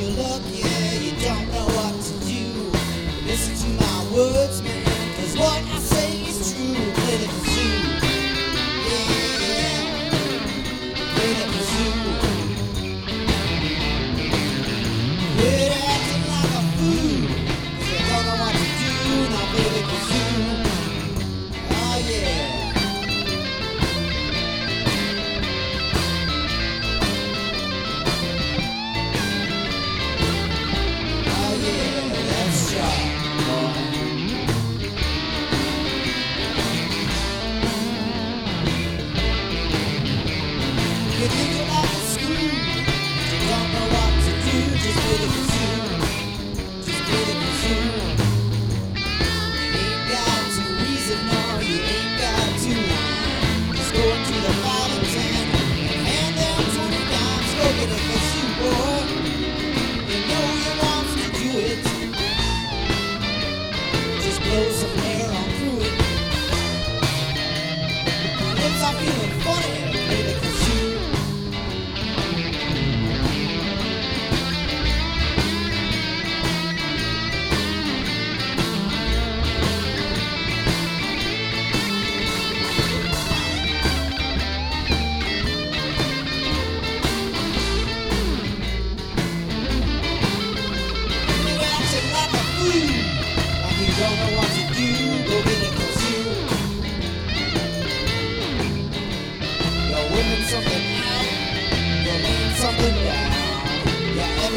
you look, yeah, you don't know what to do. Listen to my words, man, cause what Just